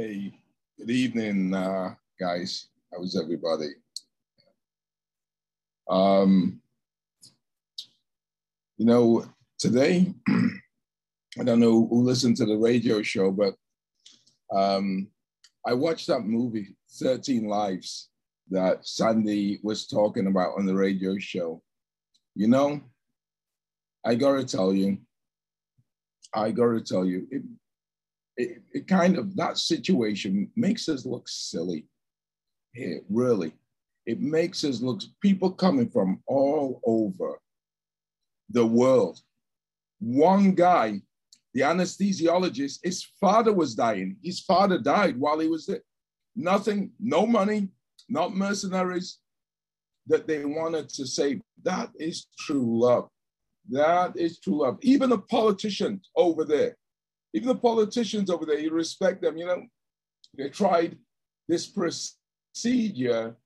Hey, good evening, uh, guys. How is everybody? Um, you know, today, I don't know who listened to the radio show, but um, I watched that movie, 13 Lives, that Sandy was talking about on the radio show. You know, I gotta tell you, I gotta tell you, it, it, it kind of, that situation makes us look silly. It really, it makes us look, people coming from all over the world. One guy, the anesthesiologist, his father was dying. His father died while he was there. Nothing, no money, not mercenaries that they wanted to save. That is true love. That is true love. Even a politician over there, even the politicians over there, you respect them. You know, they tried this procedure,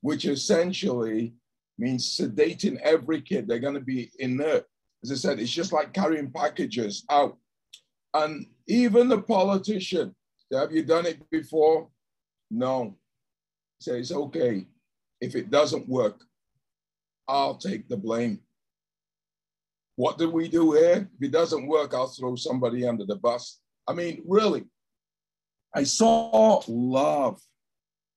which essentially means sedating every kid. They're going to be inert. As I said, it's just like carrying packages out. And even the politician, have you done it before? No. Says, okay, if it doesn't work, I'll take the blame. What did we do here? If it doesn't work, I'll throw somebody under the bus. I mean, really, I saw love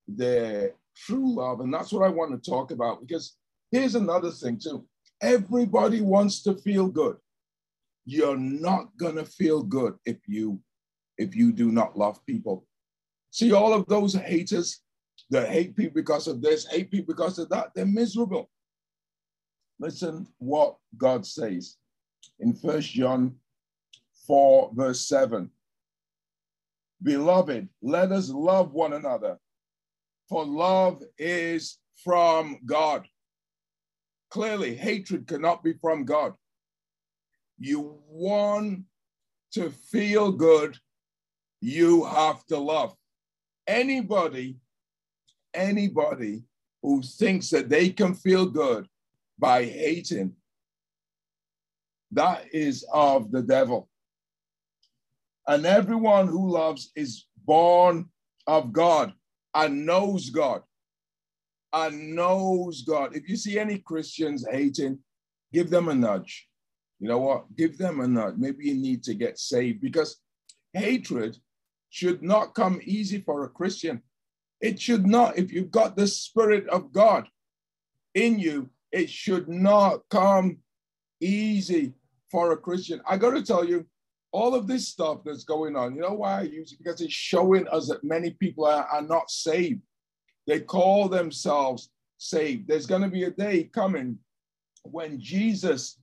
there, true love. And that's what I want to talk about because here's another thing, too. Everybody wants to feel good. You're not going to feel good if you if you do not love people. See all of those haters that hate people because of this, hate people because of that, they're miserable. Listen what God says in First John 4, verse 7. Beloved, let us love one another, for love is from God. Clearly, hatred cannot be from God. You want to feel good, you have to love. Anybody, anybody who thinks that they can feel good by hating, that is of the devil. And everyone who loves is born of God and knows God. And knows God. If you see any Christians hating, give them a nudge. You know what? Give them a nudge. Maybe you need to get saved because hatred should not come easy for a Christian. It should not. If you've got the Spirit of God in you, it should not come easy for a Christian. I got to tell you, all of this stuff that's going on, you know why I use it? Because it's showing us that many people are, are not saved. They call themselves saved. There's going to be a day coming when Jesus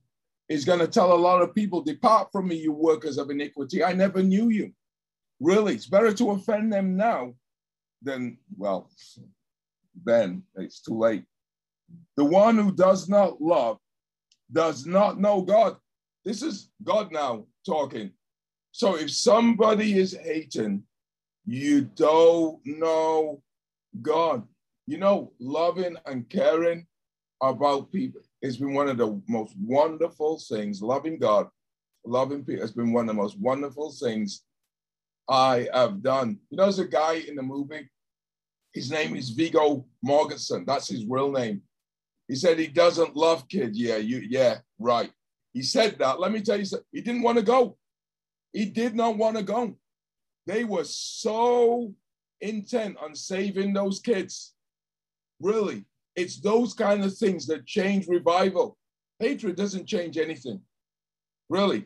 is going to tell a lot of people, Depart from me, you workers of iniquity. I never knew you. Really, it's better to offend them now than, well, then it's too late. The one who does not love does not know God. This is God now talking. So if somebody is hating, you don't know God. You know, loving and caring about people has been one of the most wonderful things. Loving God, loving people has been one of the most wonderful things I have done. You know, there's a guy in the movie, his name is Viggo Mortensen. That's his real name. He said he doesn't love kids. Yeah, you, yeah, right. He said that. Let me tell you something. He didn't want to go. He did not want to go. They were so intent on saving those kids. Really, it's those kind of things that change revival. Hatred doesn't change anything. Really.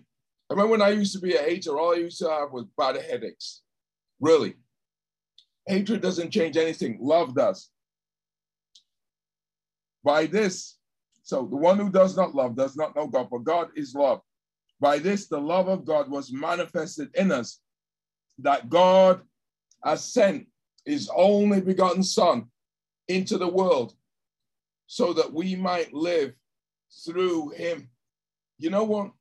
I remember when I used to be a hater, all I used to have was bad headaches. Really. Hatred doesn't change anything. Love does. By this, so the one who does not love does not know God, for God is love. By this, the love of God was manifested in us, that God has sent his only begotten Son into the world so that we might live through him. You know what?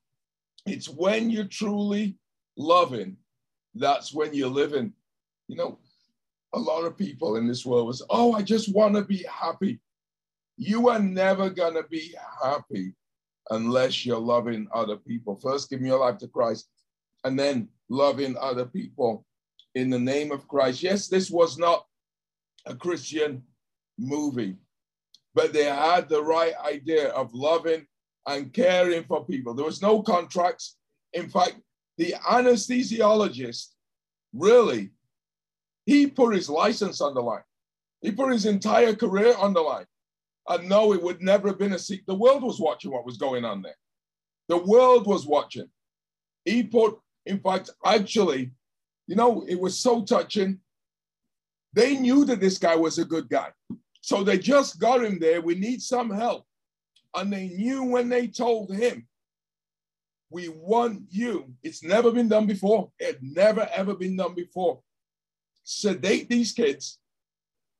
It's when you're truly loving, that's when you're living. You know, a lot of people in this world was, oh, I just want to be happy. You are never going to be happy unless you're loving other people. First, giving your life to Christ and then loving other people. in the name of Christ. Yes, this was not a Christian movie, but they had the right idea of loving and caring for people. There was no contracts. In fact, the anesthesiologist really, he put his license on the line. He put his entire career on the line. And no, it would never have been a secret. The world was watching what was going on there. The world was watching. He put, in fact, actually, you know, it was so touching. They knew that this guy was a good guy. So they just got him there. We need some help. And they knew when they told him, we want you. It's never been done before. It never ever been done before. Sedate these kids.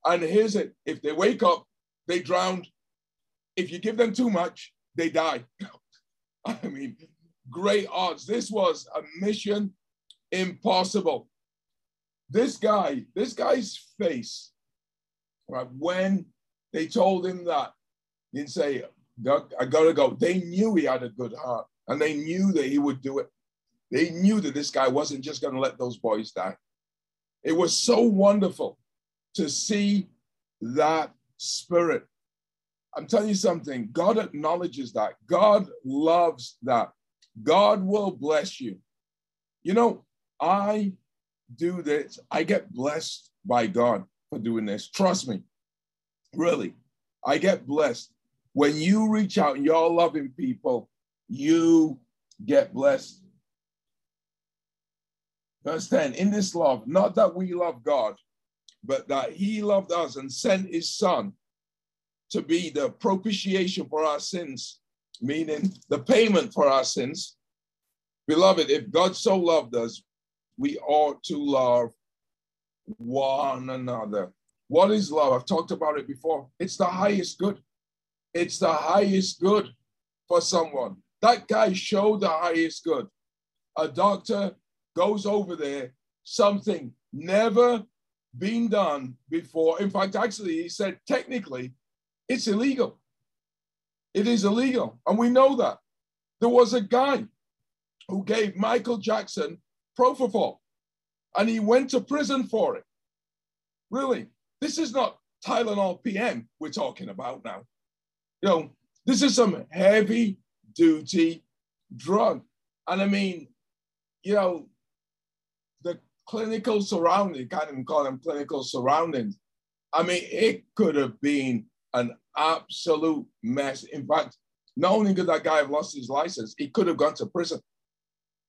And here's it. If they wake up, they drowned. If you give them too much, they die. I mean, great odds. This was a mission impossible. This guy, this guy's face, right, when they told him that, he didn't say, I gotta go. They knew he had a good heart and they knew that he would do it. They knew that this guy wasn't just gonna let those boys die. It was so wonderful to see that spirit. I'm telling you something, God acknowledges that. God loves that. God will bless you. You know, I do this, I get blessed by God for doing this. Trust me, really, I get blessed. When you reach out and you're loving people, you get blessed. Verse 10 In this love, not that we love God, but that he loved us and sent his son to be the propitiation for our sins, meaning the payment for our sins. Beloved, if God so loved us, we ought to love one another. What is love? I've talked about it before. It's the highest good. It's the highest good for someone. That guy showed the highest good. A doctor goes over there, something never been done before. In fact, actually, he said technically it's illegal. It is illegal. And we know that. There was a guy who gave Michael Jackson propofol and he went to prison for it. Really, this is not Tylenol PM we're talking about now. You know, this is some heavy duty drug. And I mean, you know, clinical surrounding, can't even call them clinical surroundings. I mean, it could have been an absolute mess. In fact, not only could that guy have lost his license, he could have gone to prison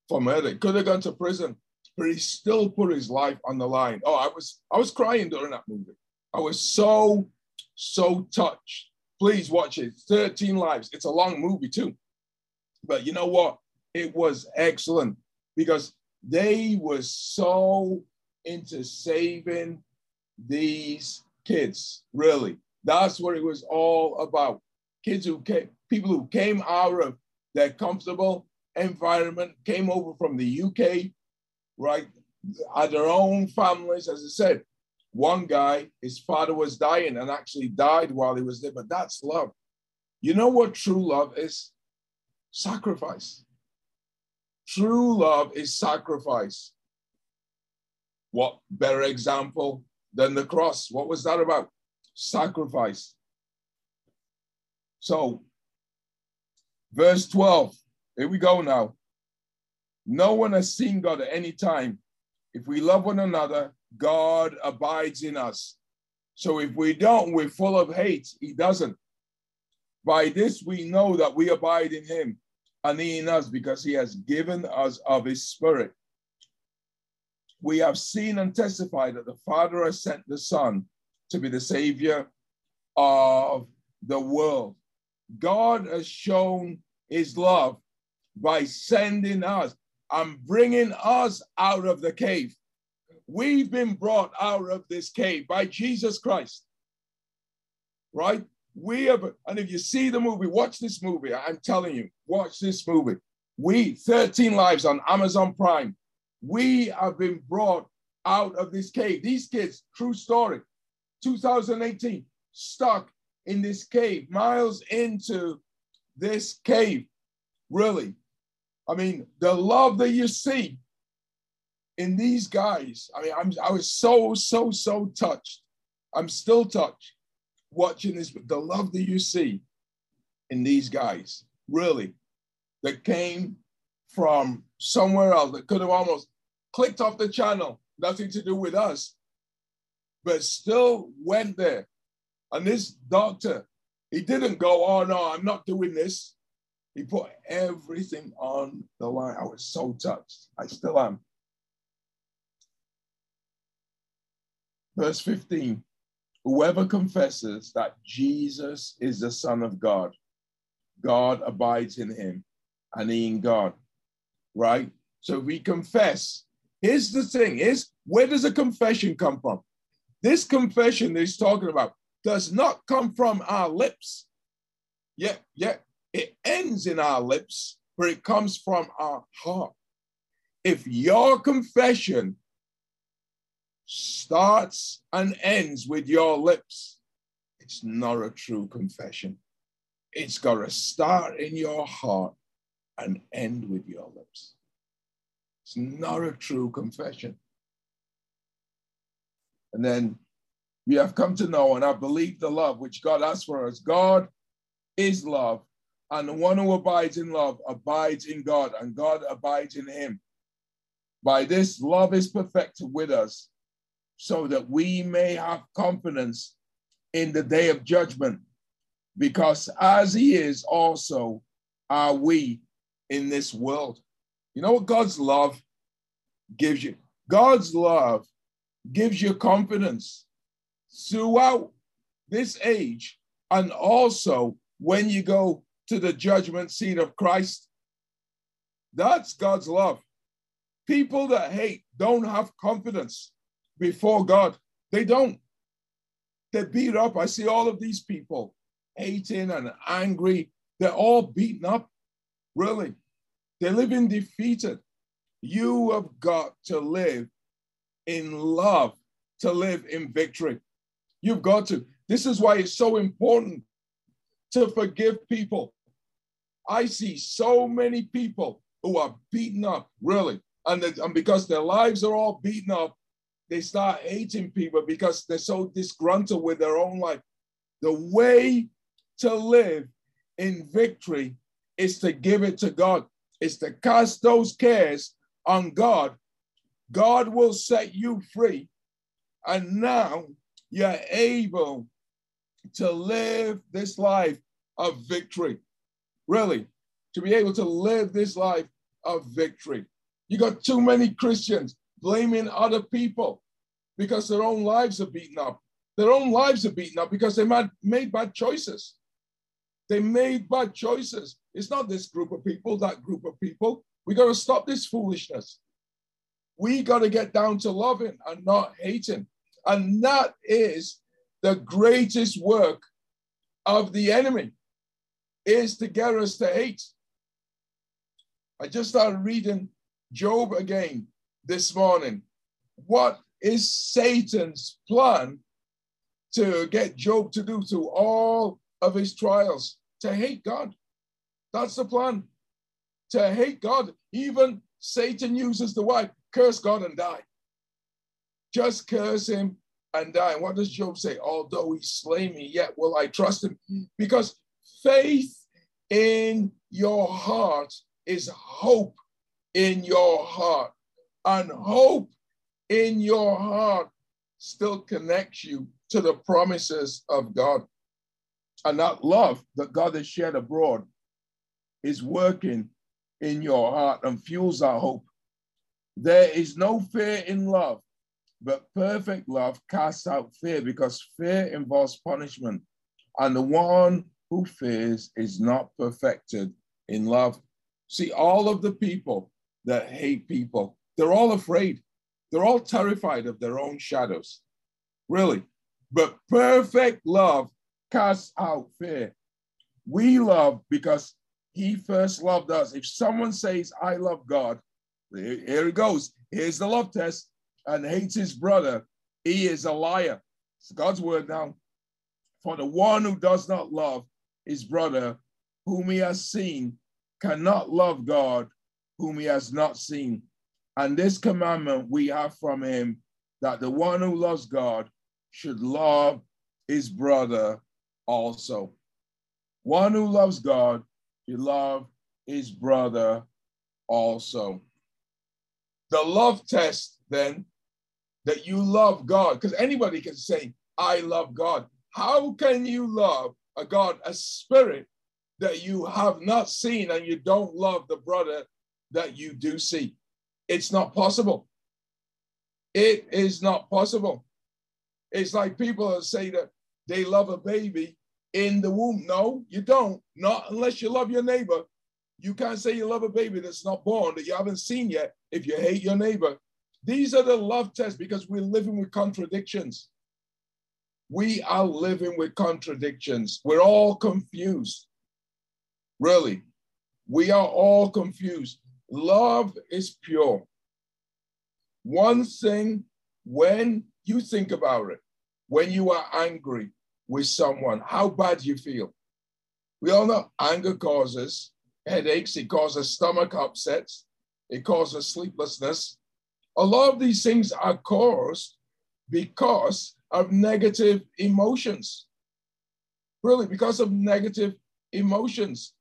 for murder. He could have gone to prison, but he still put his life on the line. Oh, I was I was crying during that movie. I was so so touched. Please watch it. 13 Lives. It's a long movie too. But you know what? It was excellent because they were so into saving these kids, really. That's what it was all about. Kids who came, people who came out of their comfortable environment, came over from the UK, right? Had their own families. As I said, one guy, his father was dying and actually died while he was there, but that's love. You know what true love is? Sacrifice. True love is sacrifice. What better example than the cross? What was that about? Sacrifice. So, verse 12, here we go now. No one has seen God at any time. If we love one another, God abides in us. So if we don't, we're full of hate. He doesn't. By this we know that we abide in him and in us because he has given us of his spirit. We have seen and testified that the Father has sent the Son to be the Savior of the world. God has shown his love by sending us and bringing us out of the cave. We've been brought out of this cave by Jesus Christ, right? We have, and if you see the movie, watch this movie. I'm telling you, watch this movie. We, 13 Lives on Amazon Prime, we have been brought out of this cave. These kids, true story, 2018, stuck in this cave, miles into this cave. Really. I mean, the love that you see, in these guys, I mean, I'm, I was so, so, so touched. I'm still touched watching this, the love that you see in these guys, really, that came from somewhere else that could have almost clicked off the channel, nothing to do with us, but still went there. And this doctor, he didn't go, oh no, I'm not doing this. He put everything on the line. I was so touched. I still am. Verse 15 Whoever confesses that Jesus is the Son of God, God abides in him and he in God. Right? So we confess. Here's the thing: is where does a confession come from? This confession that he's talking about does not come from our lips. Yet, yet it ends in our lips, but it comes from our heart. If your confession starts and ends with your lips, it's not a true confession. It's got to start in your heart and end with your lips. It's not a true confession. And then we have come to know and I believe the love which God has for us. God is love, and the one who abides in love abides in God, and God abides in him. By this, love is perfected with us, so that we may have confidence in the day of judgment, because as he is, also are we in this world. You know what God's love gives you? God's love gives you confidence throughout this age and also when you go to the judgment seat of Christ. That's God's love. People that hate don't have confidence before God. They don't. They're beat up. I see all of these people hating and angry. They're all beaten up, really. They're living defeated. You have got to live in love, to live in victory. You've got to. This is why it's so important to forgive people. I see so many people who are beaten up, really. And, and because their lives are all beaten up, they start hating people because they're so disgruntled with their own life. The way to live in victory is to give it to God, is to cast those cares on God. God will set you free. And now you're able to live this life of victory. Really, to be able to live this life of victory. You got too many Christians blaming other people because their own lives are beaten up. Their own lives are beaten up because they made bad choices. They made bad choices. It's not this group of people, that group of people. We got to stop this foolishness. We got to get down to loving and not hating. And that is the greatest work of the enemy is to get us to hate. I just started reading Job again this morning. What is Satan's plan to get Job to do through all of his trials? To hate God. That's the plan. To hate God. Even Satan uses the word curse God and die. Just curse him and die. And what does Job say? Although he slay me, yet will I trust him. Because faith in your heart is hope in your heart. And hope in your heart still connects you to the promises of God. And that love that God has shed abroad is working in your heart and fuels our hope. There is no fear in love, but perfect love casts out fear because fear involves punishment. And the one who fears is not perfected in love. See, all of the people that hate people, they're all afraid. They're all terrified of their own shadows, really. But perfect love casts out fear. We love because he first loved us. If someone says, I love God, here it goes. Here's the love test and hates his brother, he is a liar. It's God's word now. For the one who does not love his brother, whom he has seen, cannot love God, whom he has not seen. And this commandment we have from him that the one who loves God should love his brother also. One who loves God should love his brother also. The love test, then, that you love God, because anybody can say, I love God. How can you love a God, a spirit that you have not seen and you don't love the brother that you do see? It's not possible. It is not possible. It's like people that say that they love a baby in the womb. No, you don't. Not unless you love your neighbor. You can't say you love a baby that's not born, that you haven't seen yet, if you hate your neighbor. These are the love tests because we're living with contradictions. We are living with contradictions. We're all confused. Really, we are all confused. Love is pure. One thing, when you think about it, when you are angry with someone, how bad you feel. We all know anger causes headaches, it causes stomach upsets, it causes sleeplessness. A lot of these things are caused because of negative emotions. Really, because of negative emotions.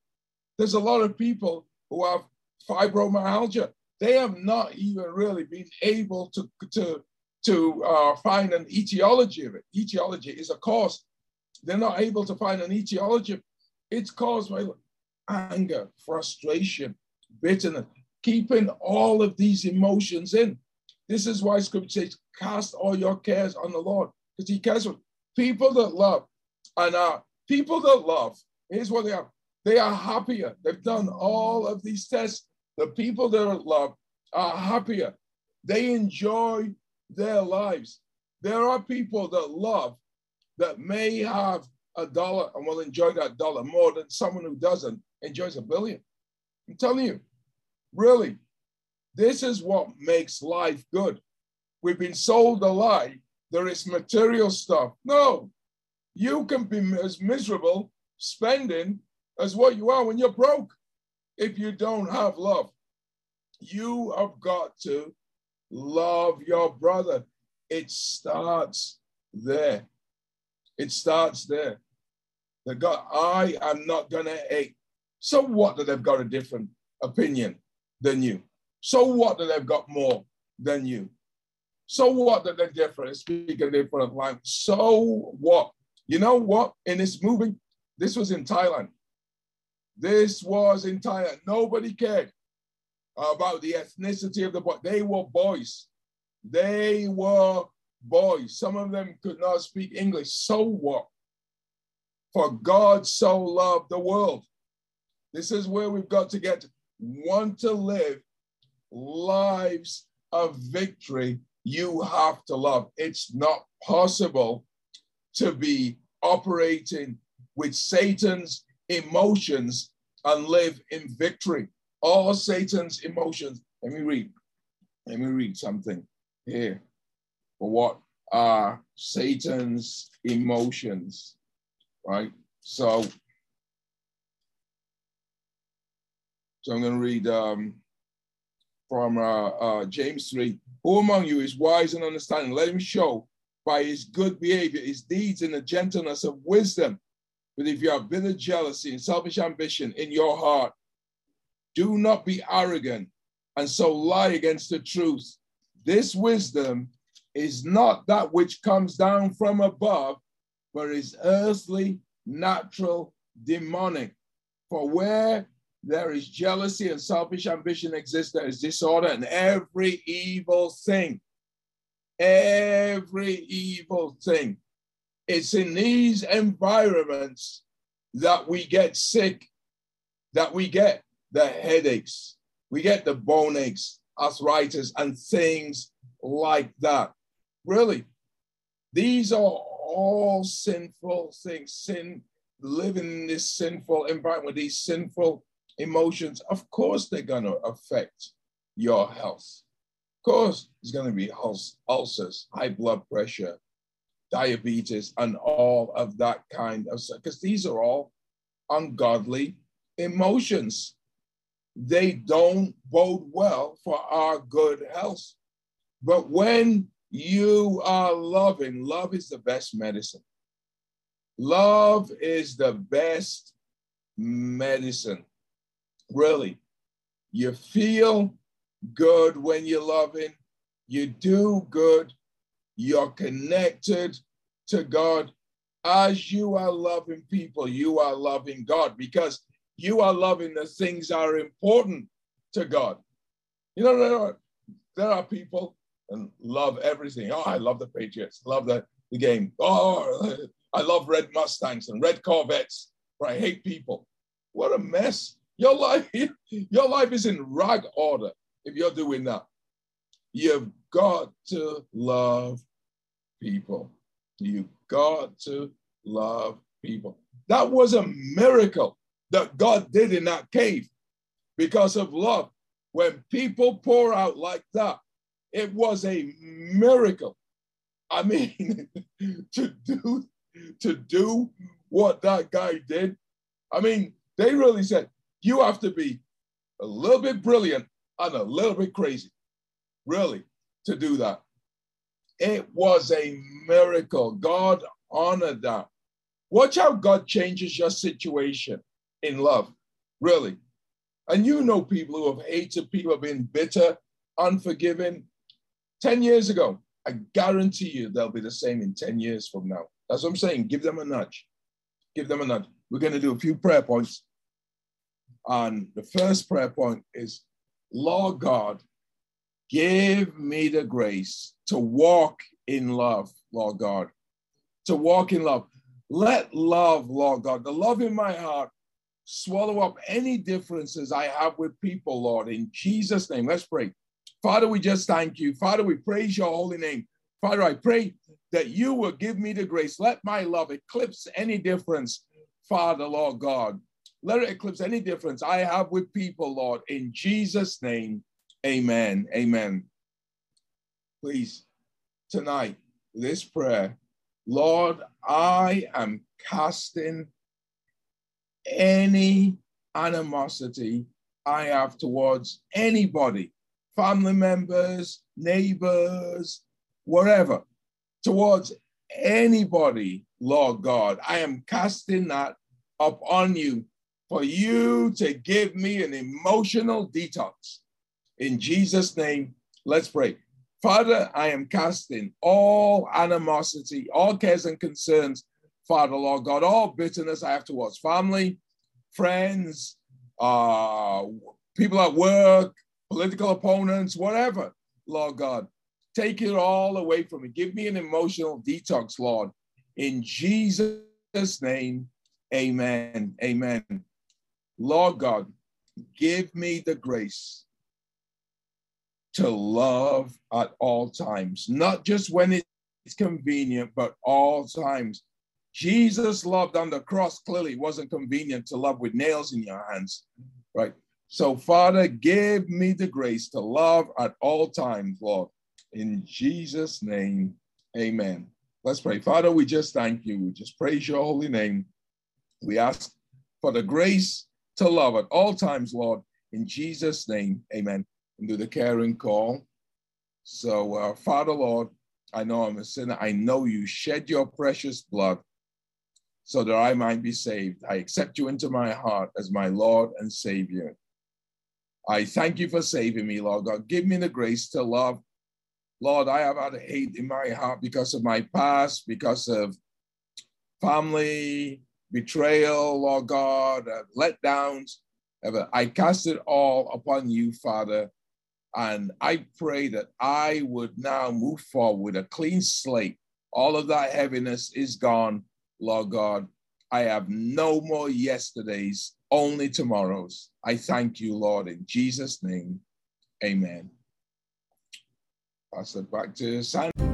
There's a lot of people who have fibromyalgia. They have not even really been able to, to, to uh, find an etiology of it. Etiology is a cause. They're not able to find an etiology. It's caused by anger, frustration, bitterness, keeping all of these emotions in. This is why scripture says, cast all your cares on the Lord, because he cares for people that love. And uh, people that love, here's what they are. They are happier. They've done all of these tests. The people that love are happier. They enjoy their lives. There are people that love that may have a dollar and will enjoy that dollar more than someone who doesn't enjoys a billion. I'm telling you, really, this is what makes life good. We've been sold a lie. There is material stuff. No, you can be as miserable spending as what you are when you're broke if you don't have love. You have got to love your brother. It starts there. It starts there. The God, I am not gonna hate. So what that they've got a different opinion than you? So what that they've got more than you? So what that they're different, speaking a different language? So what? You know what? In this movie, this was in Thailand. This was Thailand. Nobody cared about the ethnicity of the boy. They were boys. They were boys. Some of them could not speak English. So what? For God so loved the world this is where we've got to get want to live lives of victory. You have to love. It's not possible to be operating with Satan's emotions and live in victory. All Satan's emotions. Let me read. Let me read something here. What are Satan's emotions? Right? So So I'm going to read um, from uh, uh, James 3. Who among you is wise and understanding? Let him show by his good behavior, his deeds, and the gentleness of wisdom. But if you have bitter jealousy and selfish ambition in your heart, do not be arrogant and so lie against the truth. This wisdom is not that which comes down from above, but is earthly, natural, demonic. For where there is jealousy and selfish ambition exists. There is disorder and every evil thing. Every evil thing. It's in these environments that we get sick, that we get the headaches, we get the bone aches, arthritis, and things like that. Really, these are all sinful things. Sin, living in this sinful environment with these sinful emotions, of course, they're going to affect your health. Of course, it's going to be ulcers, high blood pressure, diabetes, and all of that kind of stuff, because these are all ungodly emotions. they don't bode well for our good health. But when you are loving, love is the best medicine. Love is the best medicine. Really. You feel good when you're loving, you do good, you're connected to God. As you are loving people, you are loving God because you are loving the things that are important to God. You know, there are, there are people and love everything. Oh, I love the Patriots, love the, the game. Oh, I love red Mustangs and red Corvettes, but I hate people. What a mess. Your life, your life is in rag order if you're doing that. You've got to love people. You've got to love people. That was a miracle that God did in that cave because of love. When people pour out like that, it was a miracle. I mean, to do to do what that guy did. I mean, they really said you have to be a little bit brilliant and a little bit crazy, really, to do that. It was a miracle. God honored that. Watch how God changes your situation in love, really. And you know people who have hated, people have been bitter, unforgiving. 10 years ago, I guarantee you they'll be the same in 10 years from now. That's what I'm saying. Give them a nudge. Give them a nudge. We're going to do a few prayer points. And the first prayer point is Lord God, give me the grace to walk in love, Lord God, to walk in love. Let love, Lord God, the love in my heart swallow up any differences I have with people, Lord, in Jesus' name. Let's pray. Father, we just thank you. Father, we praise your holy name. Father, I pray that you will give me the grace. Let my love eclipse any difference, Father, Lord God. Let it eclipse any difference I have with people, Lord. In Jesus' name, amen. Amen. Please, tonight, this prayer, Lord, I am casting any animosity I have towards anybody, family members, neighbors, whatever, towards anybody, Lord God. I am casting that upon you for you to give me an emotional detox. In Jesus' name, let's pray. Father, I am casting all animosity, all cares and concerns Father, Lord God, all bitterness I have towards family, friends, uh, people at work, political opponents, whatever, Lord God. Take it all away from me. Give me an emotional detox, Lord. In Jesus' name, amen. Amen. Lord God, give me the grace to love at all times, not just when it's convenient, but all times. Jesus loved on the cross clearly it wasn't convenient to love with nails in your hands, right? So, Father, give me the grace to love at all times, Lord. In Jesus' name, amen. Let's pray. Father, we just thank you. We just praise your holy name. We ask for the grace to love at all times, Lord. In Jesus' name, amen. And do the caring call. So, uh, Father, Lord, I know I'm a sinner. I know you shed your precious blood so that I might be saved. I accept you into my heart as my Lord and Savior. I thank you for saving me, Lord God. Give me the grace to love. Lord, I have had hate in my heart because of my past, because of family, betrayal, Lord God, uh, letdowns. I cast it all upon you, Father. And I pray that I would now move forward with a clean slate. All of that heaviness is gone Lord God, I have no more yesterdays, only tomorrows. I thank you, Lord, in Jesus' name. Amen. Pass it back to Simon.